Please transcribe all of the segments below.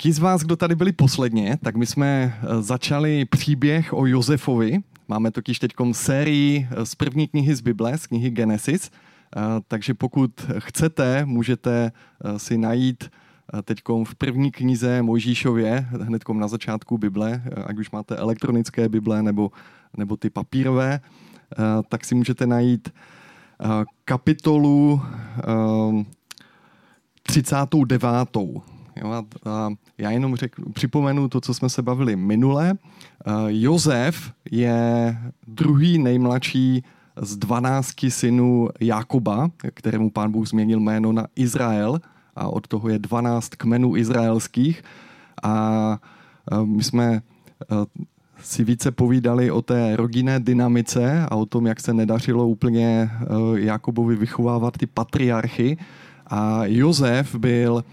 Ti z vás, kdo tady byli posledně, tak my jsme eh, začali příběh o Josefovi. Máme totiž teď sérii eh, z první knihy z Bible, z knihy Genesis. Eh, takže pokud chcete, můžete si najít teď v první knize Mojžíšově, hned na začátku Bible, ať už máte elektronické Bible nebo, nebo ty papírové, tak si můžete najít kapitolu 39. Jo, a, a já jenom řeknu, připomenu to, co jsme se bavili minule. Uh, Jozef je druhý nejmladší z 12 synů Jakoba, kterému pán Bůh změnil jméno na Izrael a od toho je 12 kmenů izraelských. A uh, my jsme uh, si více povídali o té rodinné dynamice a o tom, jak se nedařilo úplně Jakobovi vychovávat ty patriarchy. A Jozef byl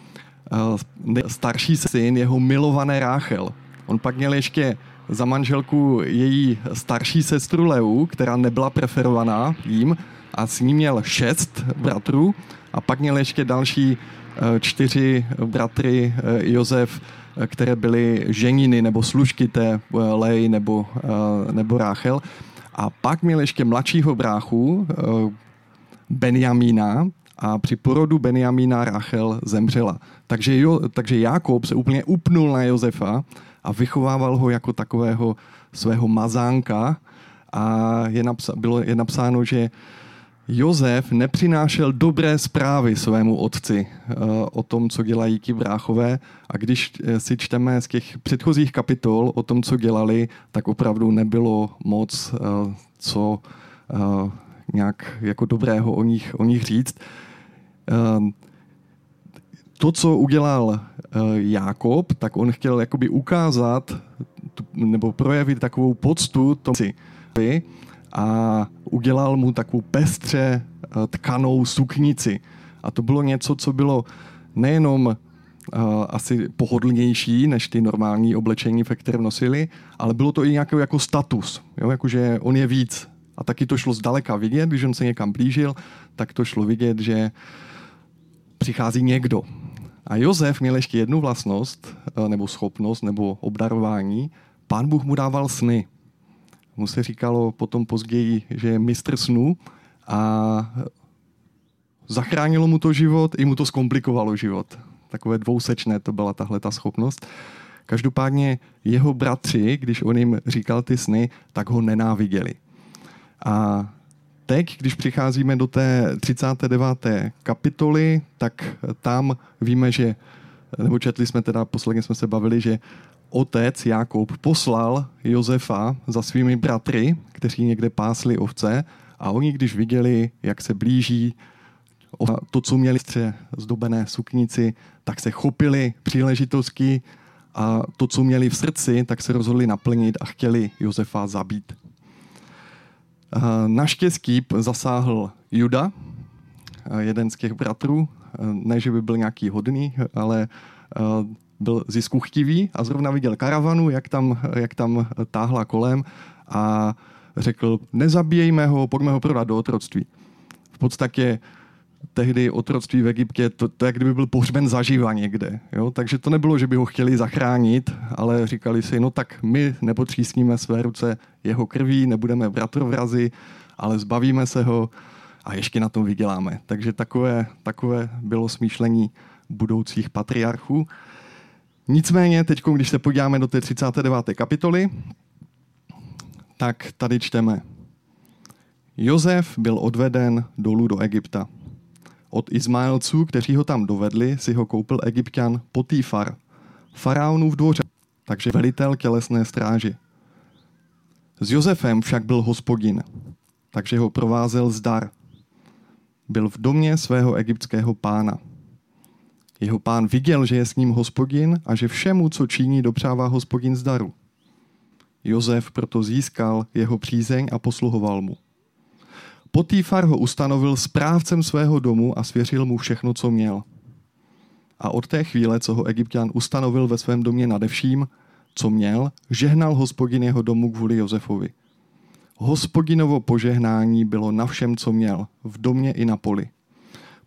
starší syn jeho milované Ráchel. On pak měl ještě za manželku její starší sestru Leu, která nebyla preferovaná jím a s ní měl šest bratrů a pak měl ještě další eh, čtyři bratry eh, Josef, které byly ženiny nebo služky té Lej nebo, nebo Ráchel. A pak měl ještě mladšího bráchu Benjamína, a při porodu Benjamína Rachel zemřela. Takže, jo, takže Jákob se úplně upnul na Josefa a vychovával ho jako takového svého mazánka a je, napsa, bylo, je napsáno, že Josef nepřinášel dobré zprávy svému otci uh, o tom, co dělají ti bráchové a když eh, si čteme z těch předchozích kapitol o tom, co dělali, tak opravdu nebylo moc uh, co nějak jako dobrého o nich, o nich říct. Ehm, to, co udělal eh, Jákob, tak on chtěl jakoby ukázat nebo projevit takovou poctu tomu a udělal mu takovou pestře eh, tkanou suknici. A to bylo něco, co bylo nejenom uh, asi pohodlnější než ty normální oblečení, ve kterém nosili, ale bylo to i nějaký jako status, jo? Jakože on je víc. A taky to šlo zdaleka vidět, když on se někam blížil, tak to šlo vidět, že uh, přichází někdo. A Josef měl ještě jednu vlastnost, eh, nebo schopnost, nebo obdarování. Pán Bůh mu dával sny. Mu se říkalo potom později, že je mistr snů a zachránilo mu to život, i mu to zkomplikovalo život. Takové dvousečné to byla tahle ta schopnost. Každopádně jeho bratři, když on jim říkal ty sny, tak ho nenáviděli. A teď, když přicházíme do té 39. kapitoly, tak tam víme, že, nebo četli jsme teda, posledně jsme se bavili, že otec Jakob poslal Josefa za svými bratry, kteří někde pásli ovce a oni, když viděli, jak se blíží to, co měli stře zdobené suknici, tak se chopili příležitosti a to, co měli v srdci, tak se rozhodli naplnit a chtěli Josefa zabít. Naštěstí zasáhl Juda, jeden z těch bratrů, ne, že by byl nějaký hodný, ale byl ziskuchtivý a zrovna viděl karavanu, jak tam, jak tam táhla kolem a řekl, nezabíjejme ho, pojďme ho prodat do otroctví. V podstatě tehdy otroctví v Egyptě, to, to kdyby byl pohřben zaživa někde. Jo? Takže to nebylo, že by ho chtěli zachránit, ale říkali si, no tak my nepotřísníme své ruce jeho krví, nebudeme bratrovrazy, ale zbavíme se ho a ještě na tom vyděláme. Takže takové, takové bylo smýšlení budoucích patriarchů. Nicméně, teď, když se podíváme do té 39. kapitoly, tak tady čteme. Jozef byl odveden dolů do Egypta. Od Izmaelců, kteří ho tam dovedli, si ho koupil egyptian Potýfar, faraonův dvoře, takže velitel tělesné stráži. S Josefem však byl hospodin, takže ho provázel zdar. Byl v domě svého egyptského pána. Jeho pán viděl, že je s ním hospodin a že všemu, co činí, dopřává hospodin zdaru. Josef proto získal jeho přízeň a posluhoval mu. Potýfar ho ustanovil správcem svého domu a svěřil mu všechno, co měl. A od té chvíle, co ho egyptian ustanovil ve svém domě nadevším, co měl, žehnal hospodin jeho domu kvůli Josefovi. Hospodinovo požehnání bylo na všem, co měl, v domě i na poli.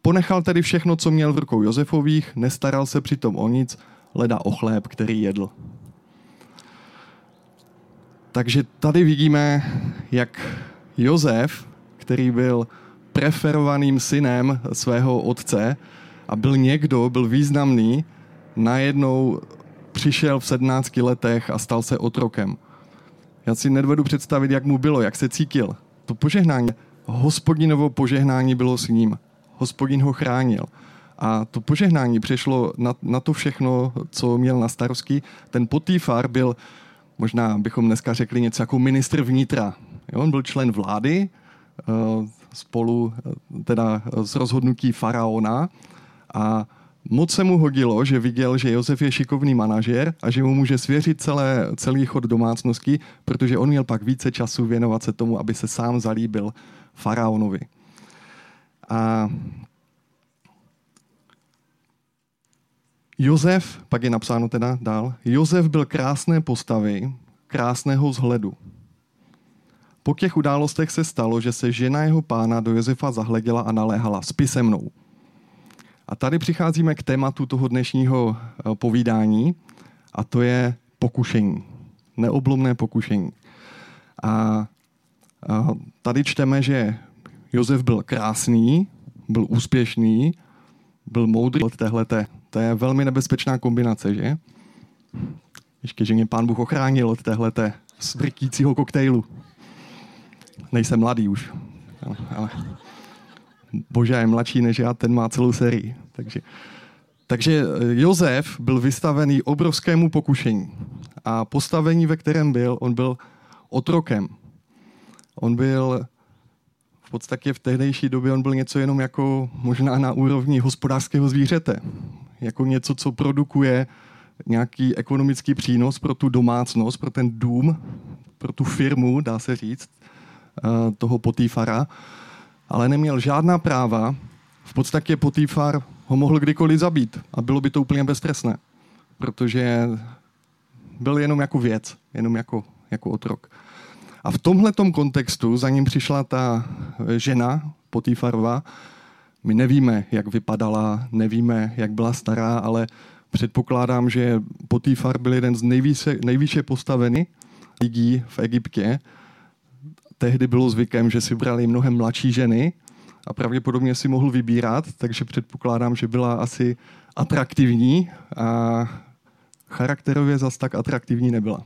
Ponechal tedy všechno, co měl v rukou Josefových, nestaral se přitom o nic leda o chléb, který jedl. Takže tady vidíme, jak Jozef, který byl preferovaným synem svého otce a byl někdo, byl významný, najednou přišel v 17 letech a stal se otrokem. Já si nedvedu představit, jak mu bylo, jak se cítil. To požehnání, hospodinovo požehnání bylo s ním. Hospodin ho chránil. A to požehnání přešlo na, na to všechno, co měl na starosti. Ten Potýfar byl, možná bychom dneska řekli něco jako ministr vnitra. Jo, on byl člen vlády, spolu eh, teda z rozhodnutí faraona a moc se mu hodilo, že viděl, že Josef je šikovný manažer a že mu může svěřit celé, celý chod domácnosti, protože on měl pak více času věnovat se tomu, aby se sám zalíbil faraonovi. A Josef, pak je napsáno teda dál, Josef byl krásné postavy, krásného vzhledu. Po těch událostech se stalo, že se žena jeho pána do Josefa zahleděla a naléhala, spí se mnou. A tady přicházíme k tématu toho dnešního eh, povídání a to je pokušení. Neoblomné pokušení. A tady čteme, že Josef byl krásný, byl úspěšný, byl moudrý od. To je velmi nebezpečná kombinace, že? Ještě, že mě pán Bůh ochránil od téhleté smrtícího koktejlu. Nejsem mladý už, ale, ale Bože je mladší než já, ten má celou sérii. Takže, takže Jozef byl vystavený obrovskému pokušení. A postavení, ve kterém byl, on byl otrokem. On byl v podstatě v tehdejší době on byl něco jenom jako možná na úrovni hospodářského zvířete. Jako něco, co produkuje nějaký ekonomický přínos pro tu domácnost, pro ten dům, pro tu firmu, dá se říct, toho Potýfara ale neměl žádná práva. V podstatě Potýfar ho mohl kdykoliv zabít a bylo by to úplně beztresné, protože byl jenom jako věc, jenom jako, jako otrok. A v tomhle kontextu za ním přišla ta žena Potýfarová. My nevíme, jak vypadala, nevíme, jak byla stará, ale předpokládám, že Potýfar byl jeden z nejvýše, nejvýše postavených lidí v Egyptě tehdy bylo zvykem, že si brali mnohem mladší ženy a pravděpodobně si mohl vybírat, takže předpokládám, že byla asi atraktivní a charakterově zas tak atraktivní nebyla.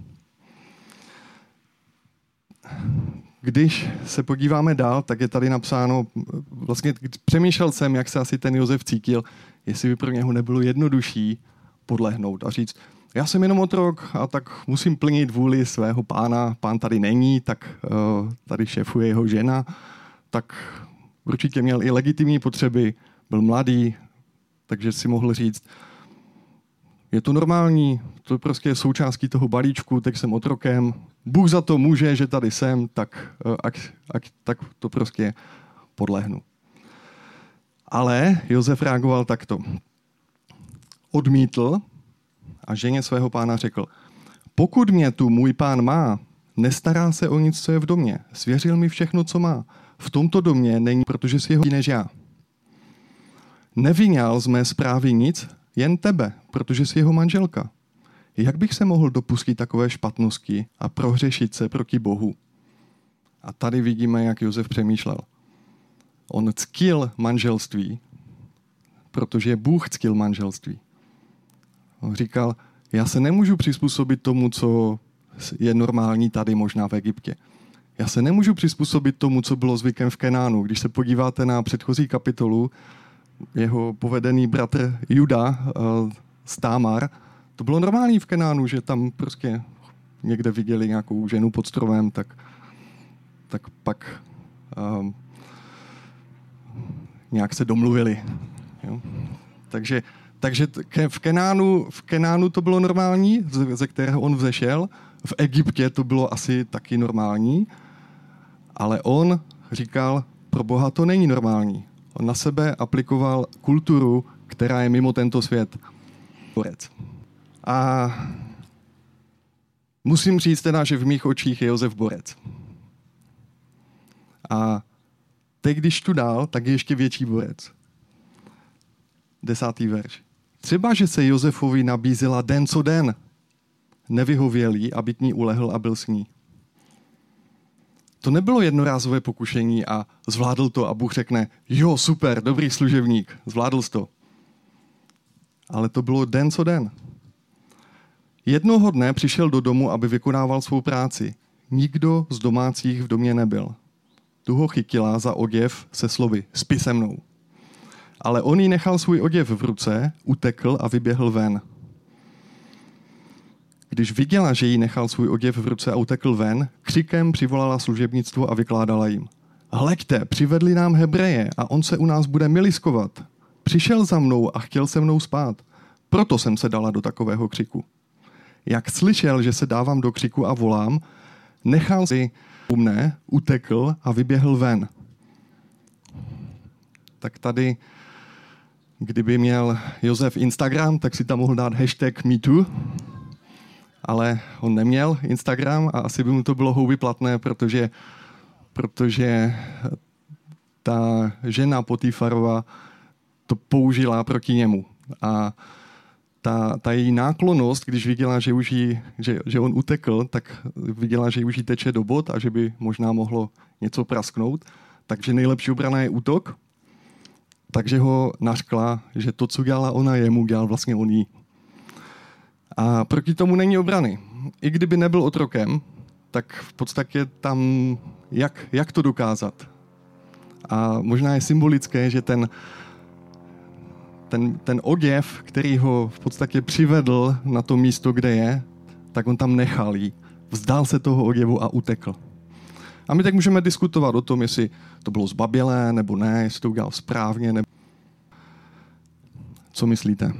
Když se podíváme dál, tak je tady napsáno, vlastně přemýšlel jsem, jak se asi ten Josef cítil, jestli by pro něho nebylo jednodušší podlehnout a říct, já jsem jenom otrok a tak musím plnit vůli svého pána. Pán tady není, tak uh, tady šefuje jeho žena. Tak určitě měl i legitimní potřeby, byl mladý, takže si mohl říct, je to normální, to prostě je součástí toho balíčku, tak jsem otrokem. Bůh za to může, že tady jsem, tak, uh, ak, ak, tak to prostě podlehnu. Ale Josef reagoval takto. Odmítl a ženě svého pána řekl, pokud mě tu můj pán má, nestará se o nic, co je v domě. Svěřil mi všechno, co má. V tomto domě není, protože si jeho než já. Nevyňal z mé zprávy nic, jen tebe, protože jsi jeho manželka. Jak bych se mohl dopustit takové špatnosti a prohřešit se proti Bohu? A tady vidíme, jak Josef přemýšlel. On ctil manželství, protože Bůh ctil manželství. On říkal, já se nemůžu přizpůsobit tomu, co je normální tady možná v Egyptě. Já se nemůžu přizpůsobit tomu, co bylo zvykem v Kenánu. Když se podíváte na předchozí kapitolu, jeho povedený bratr Juda z Támar, to bylo normální v Kenánu, že tam prostě někde viděli nějakou ženu pod stromem, tak, tak pak um, nějak se domluvili. Jo? Takže takže v Kenánu, v Kenánu to bylo normální, ze kterého on vzešel. V Egyptě to bylo asi taky normální. Ale on říkal, pro Boha to není normální. On na sebe aplikoval kulturu, která je mimo tento svět. A musím říct teda, že v mých očích je Josef borec. A teď, když tu dál, tak je ještě větší borec. Desátý verš. Třeba, že se Josefovi nabízela den co den. Nevyhověl jí, aby ní ulehl a byl s ní. To nebylo jednorázové pokušení a zvládl to a Bůh řekne, jo, super, dobrý služebník, zvládl jsi to. Ale to bylo den co den. Jednoho dne přišel do domu, aby vykonával svou práci. Nikdo z domácích v domě nebyl. Tu ho chytila za oděv se slovy spí se mnou. Ale on jí nechal svůj oděv v ruce, utekl a vyběhl ven. Když viděla, že jí nechal svůj oděv v ruce a utekl ven, křikem přivolala služebnictvo a vykládala jim. Hleďte, přivedli nám Hebreje a on se u nás bude miliskovat. Přišel za mnou a chtěl se mnou spát. Proto jsem se dala do takového křiku. Jak slyšel, že se dávám do křiku a volám, nechal si u mne, utekl a vyběhl ven. Tak tady, kdyby měl Josef Instagram, tak si tam mohl dát hashtag MeToo, ale on neměl Instagram a asi by mu to bylo houby platné, protože, protože ta žena Potifarova to použila proti němu. A ta, ta její náklonost, když viděla, že, už jí, že, že on utekl, tak viděla, že už jí teče do bod a že by možná mohlo něco prasknout. Takže nejlepší obrana je útok. Takže ho naškla, že to, co dělala ona jemu, dělal vlastně on jí. A proti tomu není obrany. I kdyby nebyl otrokem, tak v podstatě tam, jak, jak to dokázat? A možná je symbolické, že ten, ten, ten oděv, který ho v podstatě přivedl na to místo, kde je, tak on tam nechal jí. Vzdal se toho oděvu a utekl. A my tak můžeme diskutovat o tom, jestli to bylo zbabělé nebo ne, jestli to udělal správně. Nebo... Co myslíte?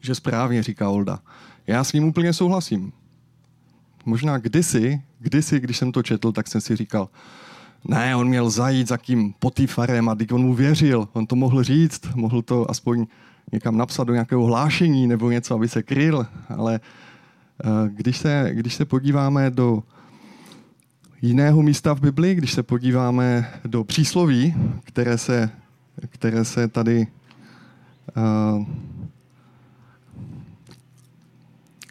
Že správně, říká Olda. Já s ním úplně souhlasím. Možná kdysi, kdysi, když jsem to četl, tak jsem si říkal, ne, on měl zajít za kým Potifarem a teď on mu věřil. On to mohl říct, mohl to aspoň někam napsat do nějakého hlášení nebo něco, aby se kryl. Ale eh, když se, když se podíváme do jiného místa v Bibli, když se podíváme do přísloví, které se, které se tady uh,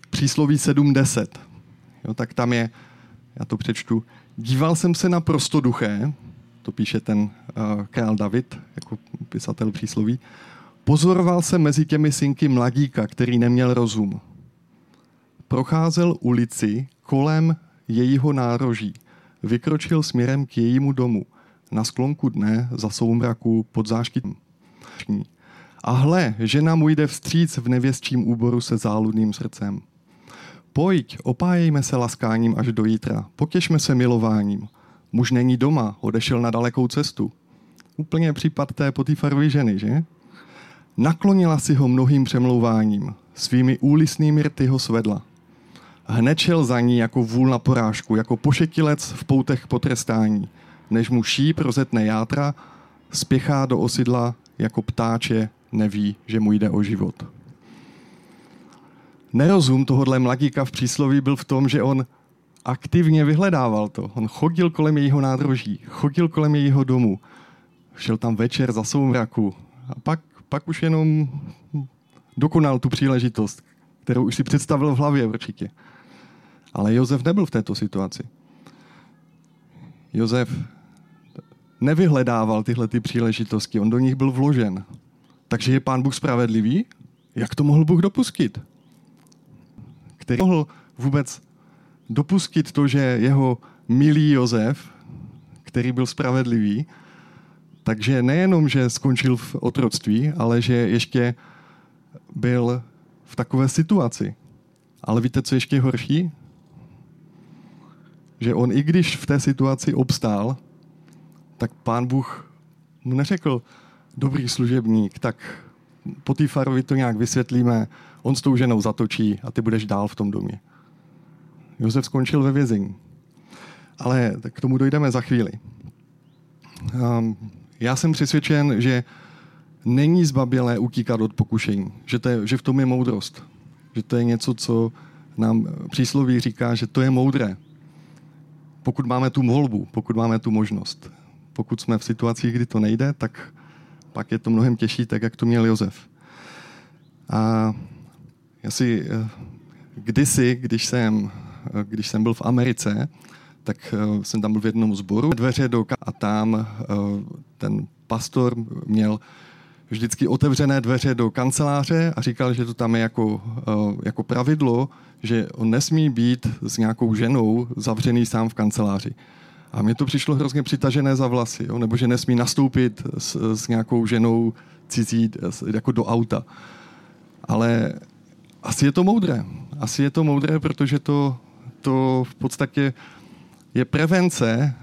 přísloví 7.10, jo, tak tam je, já to přečtu, díval jsem se na prostoduché, to píše ten uh, král David, jako pisatel přísloví, pozoroval se mezi těmi synky mladíka, který neměl rozum. Procházel ulici kolem jejího nároží, vykročil směrem k jejímu domu, na sklonku dne za soumraku pod záškytem. A hle, žena mu jde vstříc v nevěstčím úboru se záludným srdcem. Pojď, opájejme se laskáním až do jítra, potěšme se milováním. Muž není doma, odešel na dalekou cestu. Úplně případ té Potifarovy ženy, že? Naklonila si ho mnohým přemlouváním, svými úlisnými rty ho svedla. Hned šel za ní jako vůl na porážku, jako pošetilec v poutech potrestání. Než mu šíp rozetne játra, spěchá do osidla jako ptáče, neví, že mu jde o život nerozum tohohle mladíka v přísloví byl v tom, že on aktivně vyhledával to. On chodil kolem jejího nádroží, chodil kolem jejího domu, šel tam večer za soumraku a pak, pak už jenom dokonal tu příležitost, kterou už si představil v hlavě určitě. Ale Josef nebyl v této situaci. Josef nevyhledával tyhle ty příležitosti, on do nich byl vložen. Takže je pán Bůh spravedlivý? Jak to mohl Bůh dopustit? který mohl vůbec dopustit to, že jeho milý Josef, který byl spravedlivý, takže nejenom, že skončil v otroctví, ale že ještě byl v takové situaci. Ale víte, co ještě horší? Že on, i když v té situaci obstál, tak pán Bůh mu neřekl, dobrý služebník, tak Potifarovi to nějak vysvětlíme, on s tou ženou zatočí a ty budeš dál v tom domě. Josef skončil ve vězení. Ale k tomu dojdeme za chvíli. Um, já jsem přesvědčen, že není zbabělé utíkat od pokušení, že, to je, že v tom je moudrost, že to je něco, co nám přísloví říká, že to je moudré. Pokud máme tu volbu, pokud máme tu možnost. pokud jsme v situacích, kdy to nejde, tak pak je to mnohem těžší, tak jak to měl Josef. A já si eh, kdysi, když jsem, eh, když jsem byl v Americe, tak eh, jsem tam byl v jednom zboru, dveře do a tam ten pastor měl vždycky otevřené dveře do kanceláře a říkal, že to tam je jako, jako pravidlo, že on nesmí být s nějakou ženou zavřený sám v kanceláři. A mně to přišlo hrozně přitažené za vlasy, jo? nebo že nesmí nastoupit s, s nějakou ženou cizí jako do auta. Ale asi je to moudré. Asi je to moudré, protože to, to v podstatě je prevence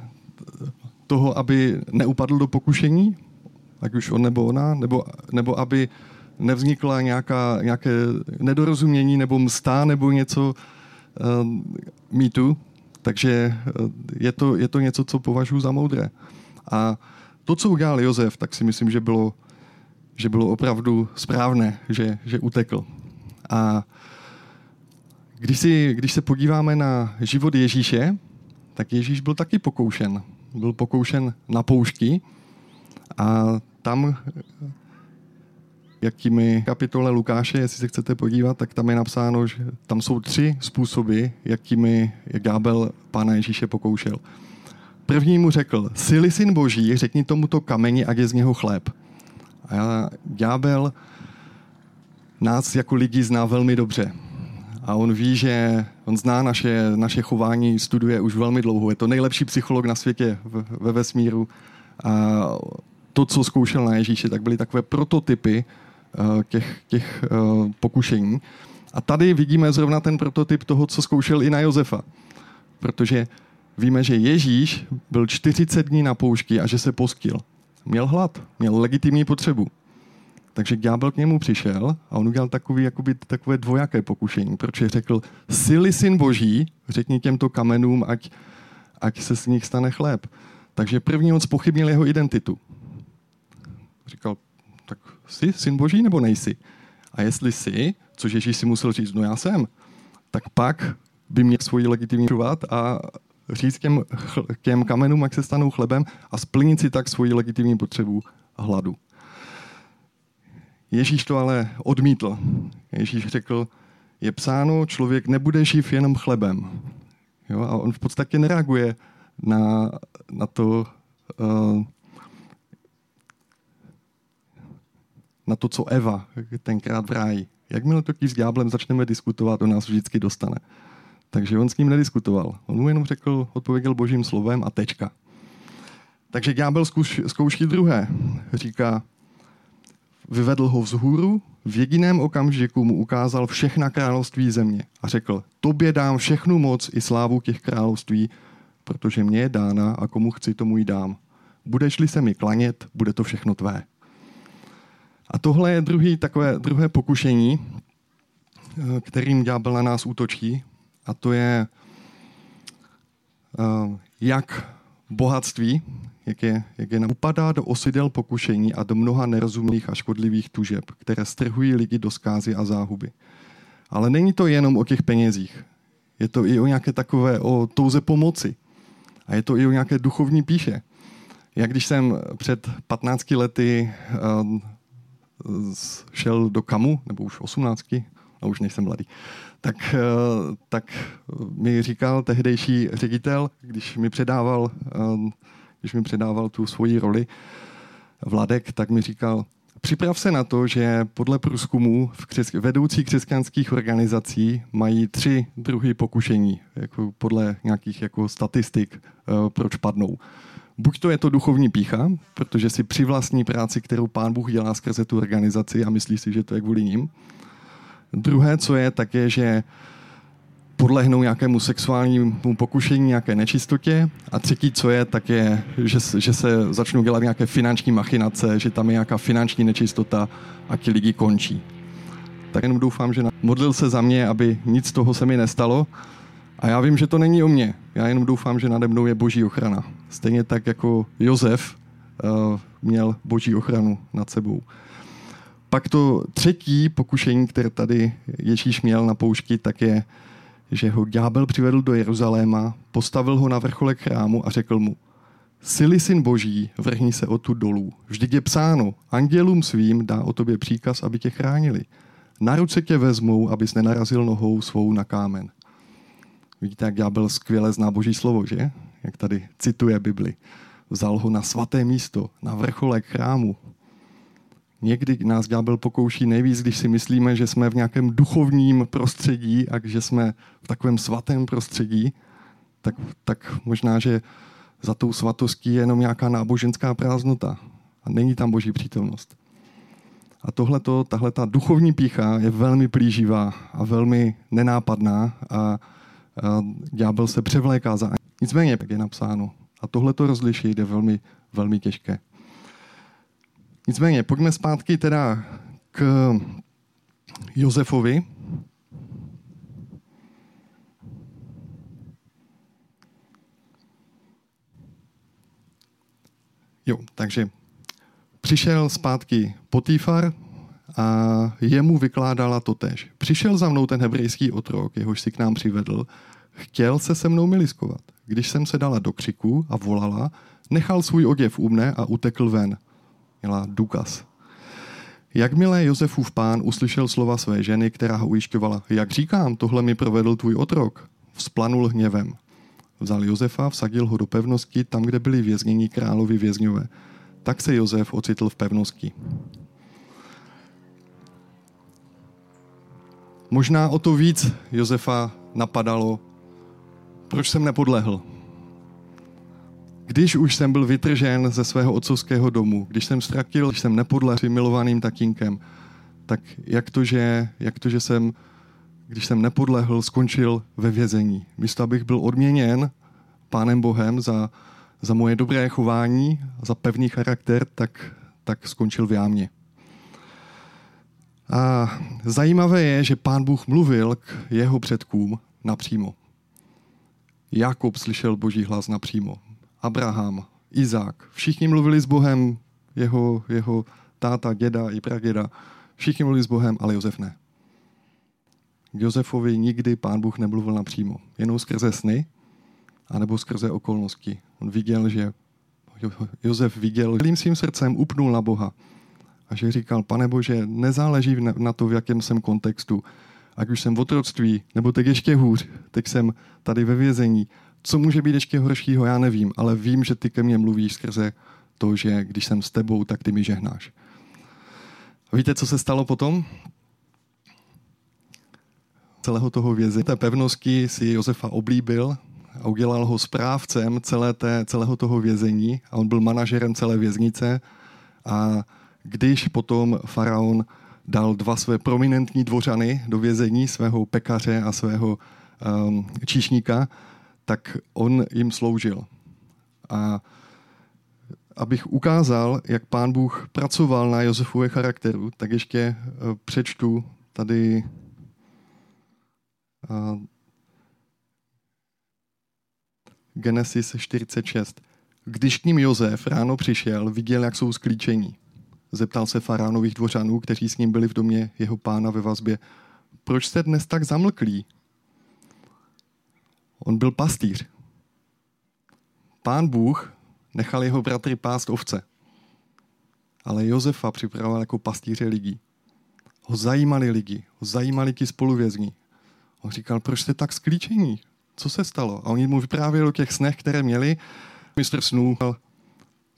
toho, aby neupadl do pokušení, ať už on nebo ona, nebo, nebo aby nevznikla nějaká, nějaké nedorozumění nebo mstá nebo něco uh, mýtu. Takže uh, je to, je to něco, co považuji za moudré. A to, co udělal Josef, tak si myslím, že bylo, že bylo opravdu správné, že, že utekl. A když, si, když se podíváme na život Ježíše, tak Ježíš byl taky pokoušen. Byl pokoušen na poušti a tam, jakými kapitole Lukáše, jestli se chcete podívat, tak tam je napsáno, že tam jsou tři způsoby, jakými jak ďábel pána Ježíše pokoušel. První mu řekl, sily syn boží, řekni tomuto kameni, ať je z něho chléb. A ďábel nás jako lidi zná velmi dobře. A on ví, že on zná naše, naše chování, studuje už velmi dlouho. Je to nejlepší psycholog na světě ve vesmíru. A to, co zkoušel na Ježíše, tak byly takové prototypy uh, těch, těch uh, pokušení. A tady vidíme zrovna ten prototyp toho, co zkoušel i na Josefa. Protože víme, že Ježíš byl 40 dní na poušti a že se postil. Měl hlad, měl legitimní potřebu. Takže ďábel k němu přišel a on udělal takový, jakoby, takové dvojaké pokušení, protože řekl, sily syn boží, řekni těmto kamenům, ať, ať se z nich stane chléb. Takže první on spochybnil jeho identitu. Říkal, tak jsi syn boží nebo nejsi? A jestli jsi, což Ježíš si musel říct, no já jsem, tak pak by měl svoji legitimní a říct těm, těm kamenům, jak se stanou chlebem a splnit si tak svoji legitimní potřebu hladu. Ježíš to ale odmítl. Ježíš řekl, je psáno, člověk nebude živ jenom chlebem. Jo? A on v podstatě nereaguje na, na to, uh, na to, co Eva tenkrát v ráji. Jakmile totiž s ďáblem začneme diskutovat, on nás vždycky dostane. Takže on s ním nediskutoval. On mu jenom řekl, odpověděl božím slovem a tečka. Takže ďábel zkouš, zkouší druhé. Říká, vyvedl ho vzhůru, v jediném okamžiku mu ukázal všechna království země a řekl, tobě dám všechnu moc i slávu těch království, protože mě je dána a komu chci, tomu ji dám. Budeš-li se mi klanět, bude to všechno tvé. A tohle je druhý, takové druhé pokušení, eh, kterým ďábel na nás útočí, a to je eh, jak bohatství, jak je, jak je upadá do osidel pokušení a do mnoha nerozumných a škodlivých tužeb, které strhují lidi do skázy a záhuby. Ale není to jenom o těch penězích. Je to i o nějaké takové, o touze pomoci. A je to i o nějaké duchovní píše. Jak když jsem před 15 lety uh, šel do Kamu, nebo už 18, a už nejsem mladý, tak, uh, tak mi říkal tehdejší ředitel, když mi předával uh, když mi předával tu svoji roli Vladek, tak mi říkal, připrav se na to, že podle průzkumů v křes- vedoucí křesťanských organizací mají tři druhy pokušení, jako podle nějakých jako statistik, uh, proč padnou. Buď to je to duchovní pícha, protože si při vlastní práci, kterou pán Bůh dělá skrze tu organizaci a myslí si, že to je kvůli ním. Druhé, co je, tak je, že podlehnou nějakému sexuálnímu pokušení, nějaké nečistotě. A třetí, co je, tak je, že, že se začnou dělat nějaké finanční machinace, že tam je nějaká finanční nečistota a ti lidi končí. Tak jenom doufám, že modlil se za mě, aby nic z toho se mi nestalo. A já vím, že to není o mně. Já jenom doufám, že nade mnou je boží ochrana. Stejně tak jako Josef uh, měl boží ochranu nad sebou. Pak to třetí pokušení, které tady Ježíš měl na poušti, tak je že ho ďábel přivedl do Jeruzaléma, postavil ho na vrcholek chrámu a řekl mu, Sily syn boží, vrhni se o tu dolů. Vždyť je psáno, andělům svým dá o tobě příkaz, aby tě chránili. Na ruce tě vezmou, abys nenarazil nohou svou na kámen. Vidíte, jak ďábel skvěle zná boží slovo, že? Jak tady cituje Bibli. Vzal ho na svaté místo, na vrcholek chrámu. Někdy nás ďábel pokouší nejvíc, když si myslíme, že jsme v nějakém duchovním prostředí a že jsme v takovém svatém prostředí, tak, tak možná, že za tou svatostí je jenom nějaká náboženská prázdnota a není tam boží přítomnost. A tohleto, tahle ta duchovní pícha je velmi plíživá a velmi nenápadná a, a ďábel se převléká za Nicméně, jak je napsáno. A tohle to rozlišit je velmi, velmi těžké. Nicméně, pojďme zpátky teda k Josefovi. Jo, takže přišel zpátky Potýfar a jemu vykládala to tež. Přišel za mnou ten hebrejský otrok, jehož si k nám přivedl, chtěl se se mnou miliskovat. Když jsem se dala do křiku a volala, nechal svůj oděv u mne a utekl ven. Měla důkaz. Jakmile Josefův pán uslyšel slova své ženy, která ho ujišťovala, jak říkám, tohle mi provedl tvůj otrok, vzplanul hněvem. Vzal Josefa, vsadil ho do pevnosti tam, kde byli vězněni královi vězňové. Tak se Josef ocitl v pevnosti. Možná o to víc Josefa napadalo, proč jsem nepodlehl. Když už jsem byl vytržen ze svého otcovského domu, když jsem ztratil, když jsem nepodlehl milovaným tatínkem, tak jak to, že, jak to, že jsem když jsem nepodlehl, skončil ve vězení. Místo, abych byl odměněn Pánem Bohem za, za moje dobré chování, za pevný charakter, tak, tak skončil v jámě. A zajímavé je, že pán Bůh mluvil k jeho předkům napřímo. Jakob slyšel boží hlas napřímo. Abraham, Izák, všichni mluvili s Bohem, jeho, jeho táta, děda i praděda. Všichni mluvili s Bohem, ale Josef ne. K Josefovi nikdy pán Bůh nemluvil napřímo. Jenom skrze sny, anebo skrze okolnosti. On viděl, že Josef viděl, celým svým srdcem upnul na Boha. A že říkal, pane Bože, nezáleží na to, v jakém jsem kontextu. Ať už jsem v otroctví, nebo teď ještě hůř, teď jsem tady ve vězení. Co může být ještě horšího, já nevím, ale vím, že ty ke mně mluvíš skrze to, že když jsem s tebou, tak ty mi žehnáš. Víte, co se stalo potom? celého toho vězení. Té pevnosti si Josefa oblíbil a udělal ho správcem celé té, celého toho vězení a on byl manažerem celé věznice a když potom faraon dal dva své prominentní dvořany do vězení, svého pekaře a svého um, číšníka, tak on jim sloužil. A abych ukázal, jak pán Bůh pracoval na Josefové charakteru, tak ještě uh, přečtu tady Genesis 46. Když k ním Jozef ráno přišel, viděl, jak jsou sklíčení. Zeptal se faránových dvořanů, kteří s ním byli v domě jeho pána ve vazbě, proč jste dnes tak zamlklí? On byl pastýř. Pán Bůh nechal jeho bratry pást ovce, ale Josefa připravoval jako pastýře lidí. Ho zajímali lidi, ho zajímali ti spoluvězní, On říkal, proč jste tak sklíčení? Co se stalo? A oni mu vyprávěli o těch snech, které měli. Mistr snů,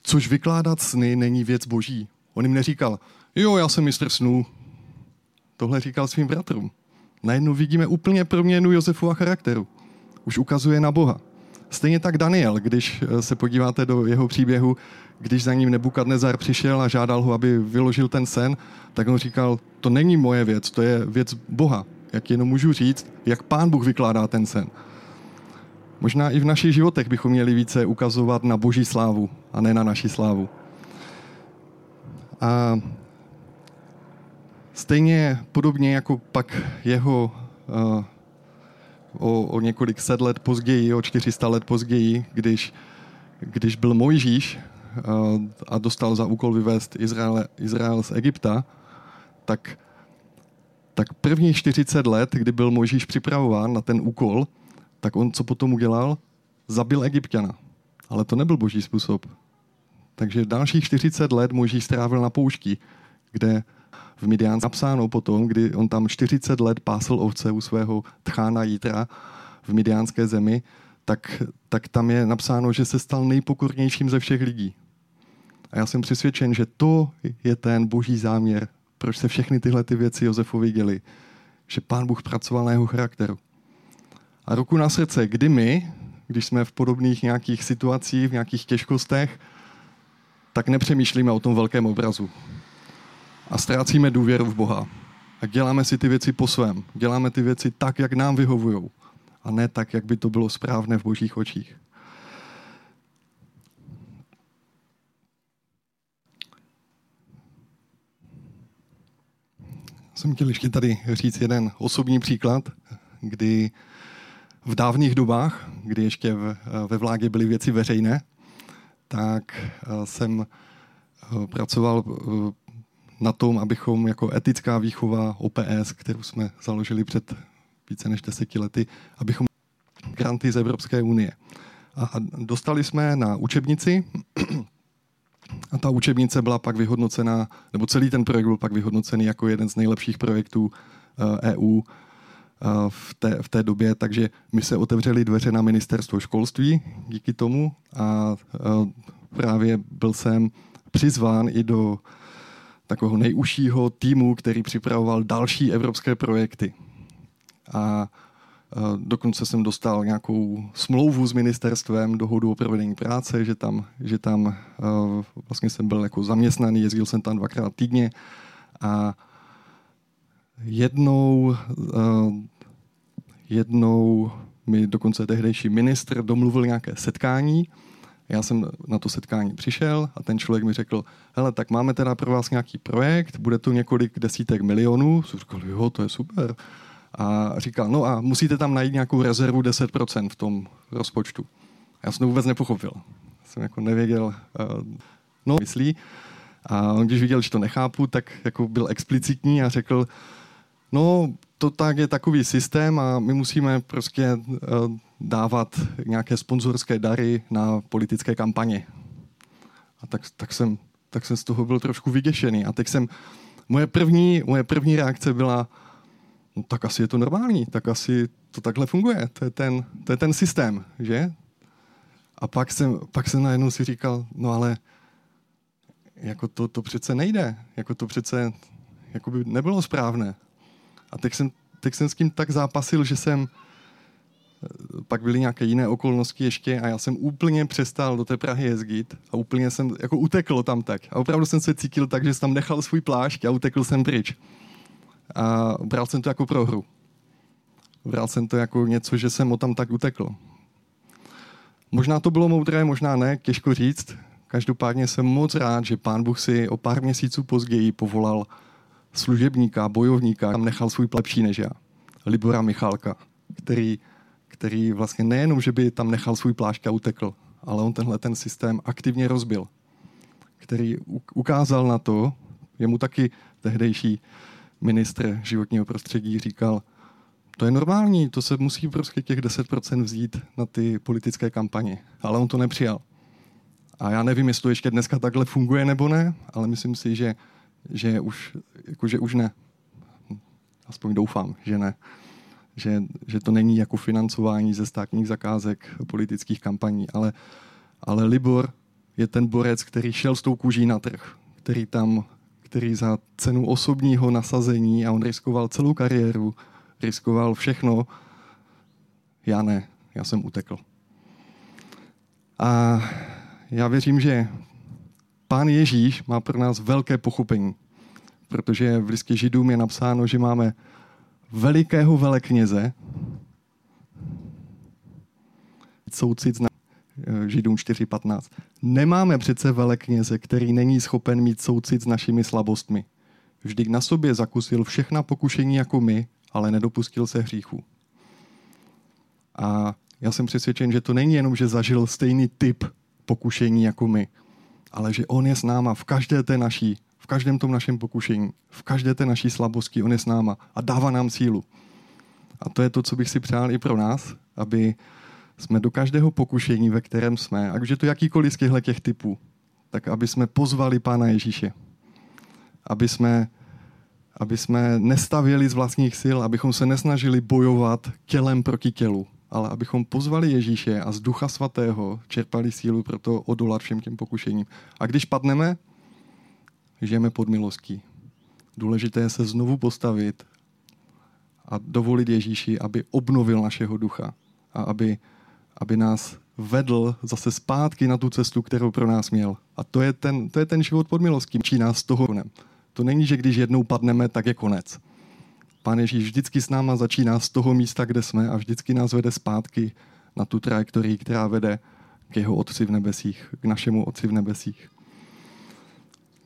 což vykládat sny není věc boží. On jim neříkal, jo, já jsem mistr snů. Tohle říkal svým bratrům. Najednou vidíme úplně proměnu Josefova charakteru. Už ukazuje na Boha. Stejně tak Daniel, když eh, se podíváte do jeho příběhu, když za ním Nebukadnezar přišel a žádal ho, aby vyložil ten sen, tak on říkal, to není moje věc, to je věc Boha jak jenom můžu říct, jak pán Bůh vykládá ten sen. Možná i v našich životech bychom měli více ukazovat na boží slávu a ne na naši slávu. A stejně podobně jako pak jeho uh, o, o několik set let později, o 400 let později, když, když byl Mojžíš uh, a dostal za úkol vyvést Izrael, Izrael z Egypta, tak tak prvních 40 let, kdy byl Mojžíš připravován na ten úkol, tak on co potom udělal? Zabil egyptiana. Ale to nebyl boží způsob. Takže dalších 40 let Mojžíš strávil na poušti, kde v Midián napsáno potom, kdy on tam 40 let pásl ovce u svého tchána Jítra v midiánské zemi, tak, tak tam je napsáno, že se stal nejpokornějším ze všech lidí. A já jsem přesvědčen, že to je ten boží záměr, proč se všechny tyhle ty věci Josefovi děli. Že pán Bůh pracoval na jeho charakteru. A ruku na srdce, kdy my, když jsme v podobných nějakých situacích, v nějakých těžkostech, tak nepřemýšlíme o tom velkém obrazu. A ztrácíme důvěru v Boha. A děláme si ty věci po svém. Děláme ty věci tak, jak nám vyhovují. A ne tak, jak by to bylo správné v božích očích. Jsem chtěl ještě tady říct jeden osobní příklad, kdy v dávných dobách, kdy ještě ve vládě byly věci veřejné, tak eh, jsem eh, pracoval eh, na tom, abychom jako etická výchova OPS, kterou jsme založili před více než deseti lety, abychom granty z Evropské unie. A dostali jsme na učebnici. A ta učebnice byla pak vyhodnocena, nebo celý ten projekt byl pak vyhodnocený jako jeden z nejlepších projektů EU v té, v té době, takže my se otevřeli dveře na ministerstvo školství díky tomu. A právě byl jsem přizván i do takového nejužšího týmu, který připravoval další evropské projekty. A dokonce jsem dostal nějakou smlouvu s ministerstvem, dohodu o provedení práce, že tam, že tam vlastně jsem byl jako zaměstnaný, jezdil jsem tam dvakrát týdně a jednou, jednou mi dokonce tehdejší ministr domluvil nějaké setkání. Já jsem na to setkání přišel a ten člověk mi řekl, hele, tak máme teda pro vás nějaký projekt, bude to několik desítek milionů. Jsem říkal, jo, to je super. A říkal, no a musíte tam najít nějakou rezervu 10% v tom rozpočtu. Já jsem to vůbec nepochopil. Jsem jako nevěděl, uh, no, myslí. A on, když viděl, že to nechápu, tak jako byl explicitní a řekl, no, to tak je takový systém a my musíme prostě uh, dávat nějaké sponzorské dary na politické kampaně. A tak, tak, jsem, tak jsem z toho byl trošku vyděšený. A teď jsem, moje první, moje první reakce byla, no tak asi je to normální, tak asi to takhle funguje. To je ten, to je ten systém, že? A pak jsem, pak jsem najednou si říkal, no ale jako to, to přece nejde, jako to přece jako by nebylo správné. A teď jsem, teď jsem s tím tak zápasil, že jsem, pak byly nějaké jiné okolnosti ještě a já jsem úplně přestal do té Prahy jezdit a úplně jsem jako utekl tam tak. A opravdu jsem se cítil tak, že jsem tam nechal svůj plášť a utekl jsem pryč. A bral jsem to jako prohru. Bral jsem to jako něco, že jsem o tam tak utekl. Možná to bylo moudré, možná ne, těžko říct. Každopádně jsem moc rád, že pán Bůh si o pár měsíců později povolal služebníka, bojovníka, tam nechal svůj lepší než já. Libora Michalka, který, který vlastně nejenom, že by tam nechal svůj plášť a utekl, ale on tenhle ten systém aktivně rozbil. Který ukázal na to, jemu taky tehdejší ministr životního prostředí říkal, to je normální, to se musí prostě těch 10% vzít na ty politické kampaně. Ale on to nepřijal. A já nevím, jestli to ještě dneska takhle funguje nebo ne, ale myslím si, že, že, už, jako, že už ne. Aspoň doufám, že ne. Že, že to není jako financování ze státních zakázek politických kampaní, ale, ale Libor je ten borec, který šel s tou kůží na trh, který tam který za cenu osobního nasazení, a on riskoval celou kariéru, riskoval všechno, já ne, já jsem utekl. A já věřím, že pán Ježíš má pro nás velké pochopení, protože v listě Židům je napsáno, že máme velikého velekněze, soucit na Eh, Židům 4.15. Nemáme přece velekněze, který není schopen mít soucit s našimi slabostmi. Vždyť na sobě zakusil všechna pokušení jako my, ale nedopustil se hříchu. A já jsem přesvědčen, že to není jenom, že zažil stejný typ pokušení jako my, ale že on je s náma v každé té naší, v každém tom našem pokušení, v každé té naší slabosti, on je s náma a dává nám sílu. A to je to, co bych si přál i pro nás, aby jsme do každého pokušení, ve kterém jsme, ať už je to jakýkoliv z těchto těch typů, tak aby jsme pozvali Pána Ježíše. Aby jsme, aby jsme nestavěli z vlastních sil, abychom se nesnažili bojovat tělem proti tělu, ale abychom pozvali Ježíše a z Ducha Svatého čerpali sílu pro to odolat všem těm pokušením. A když padneme, žijeme pod milostí. Důležité je se znovu postavit a dovolit Ježíši, aby obnovil našeho ducha a aby, aby nás vedl zase zpátky na tu cestu, kterou pro nás měl. A to je ten, to je ten život pod milostí. Čí nás toho To není, že když jednou padneme, tak je konec. Pán Ježíš vždycky s náma začíná z toho místa, kde jsme a vždycky nás vede zpátky na tu trajektorii, která vede k jeho Otci v nebesích, k našemu Otci v nebesích.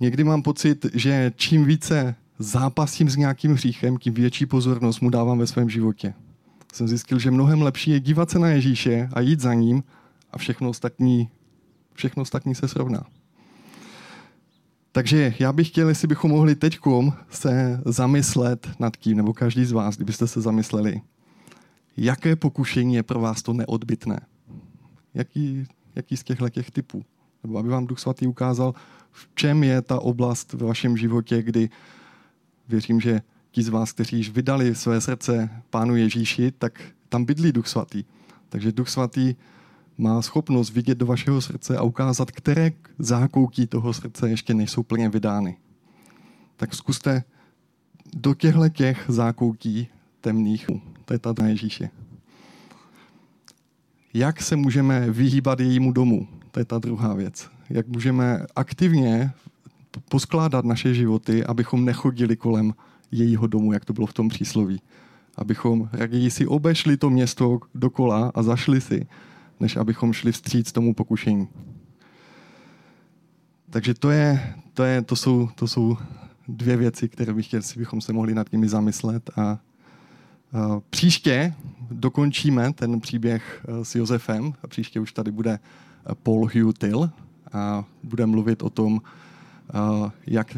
Někdy mám pocit, že čím více zápasím s nějakým hříchem, tím větší pozornost mu dávám ve svém životě. Jsem zjistil, že mnohem lepší je dívat se na Ježíše a jít za ním a všechno ostatní, všechno ostatní se srovná. Takže já bych chtěl, jestli bychom mohli teď se zamyslet nad tím, nebo každý z vás, kdybyste se zamysleli, jaké pokušení je pro vás to neodbitné. Jaký, jaký z těchto těch typů. Nebo aby vám Duch Svatý ukázal, v čem je ta oblast ve vašem životě, kdy věřím, že ti z vás, kteří již vydali své srdce Pánu Ježíši, tak tam bydlí Duch Svatý. Takže Duch Svatý má schopnost vidět do vašeho srdce a ukázat, které zákoutí toho srdce ještě nejsou plně vydány. Tak zkuste do těchto těch zákoutí temných, to je ta na Ježíše. Jak se můžeme vyhýbat jejímu domu? To je ta druhá věc. Jak můžeme aktivně poskládat naše životy, abychom nechodili kolem jejího domu, jak to bylo v tom přísloví. Abychom raději si obešli to město dokola a zašli si, než abychom šli vstříc tomu pokušení. Takže to, je, to, je, to, jsou, to jsou dvě věci, které bych chtěl, si bychom se mohli nad nimi zamyslet. A, a příště dokončíme ten příběh e, s Josefem. A příště už tady bude Paul Hugh Till a bude mluvit o tom, jak,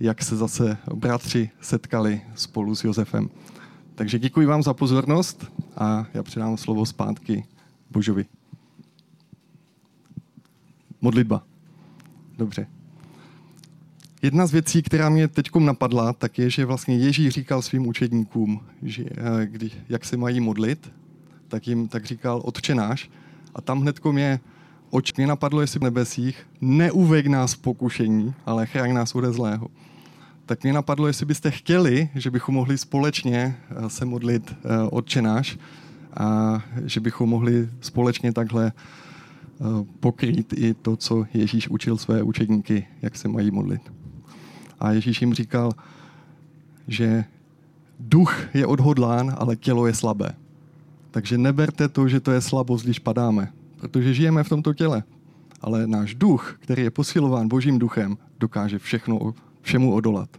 jak se zase bratři setkali spolu s Josefem. Takže děkuji vám za pozornost a já předám slovo zpátky Božovi. Modlitba. Dobře. Jedna z věcí, která mě teď napadla, tak je, že vlastně Ježíš říkal svým učedníkům, že eh, kdy, jak se mají modlit, tak jim tak říkal odčenáš. A tam hnedko mě oč mě napadlo, jestli v nebesích neuveď nás pokušení, ale chraň nás ode zlého. Tak mě napadlo, jestli byste chtěli, že bychom mohli společně eh, se modlit eh, odčenáš a že bychom mohli společně takhle pokrýt i to, co Ježíš učil své učedníky, jak se mají modlit. A Ježíš jim říkal, že duch je odhodlán, ale tělo je slabé. Takže neberte to, že to je slabost, když padáme, protože žijeme v tomto těle. Ale náš duch, který je posilován Božím duchem, dokáže všechno, všemu odolat.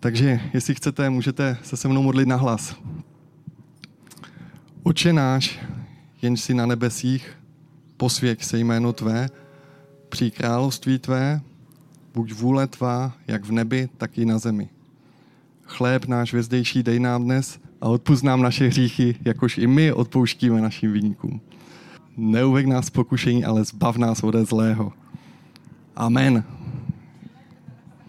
Takže, jestli chcete, můžete se se mnou modlit na hlas. Oče náš, jenž si na nebesích, posvěť se jméno Tvé, při království Tvé, buď vůle Tvá, jak v nebi, tak i na zemi. Chléb náš vězdejší dej nám dnes a odpust nám naše hříchy, jakož i my odpouštíme našim vyníkům. Neuvek nás pokušení, ale zbav nás ode zlého. Amen.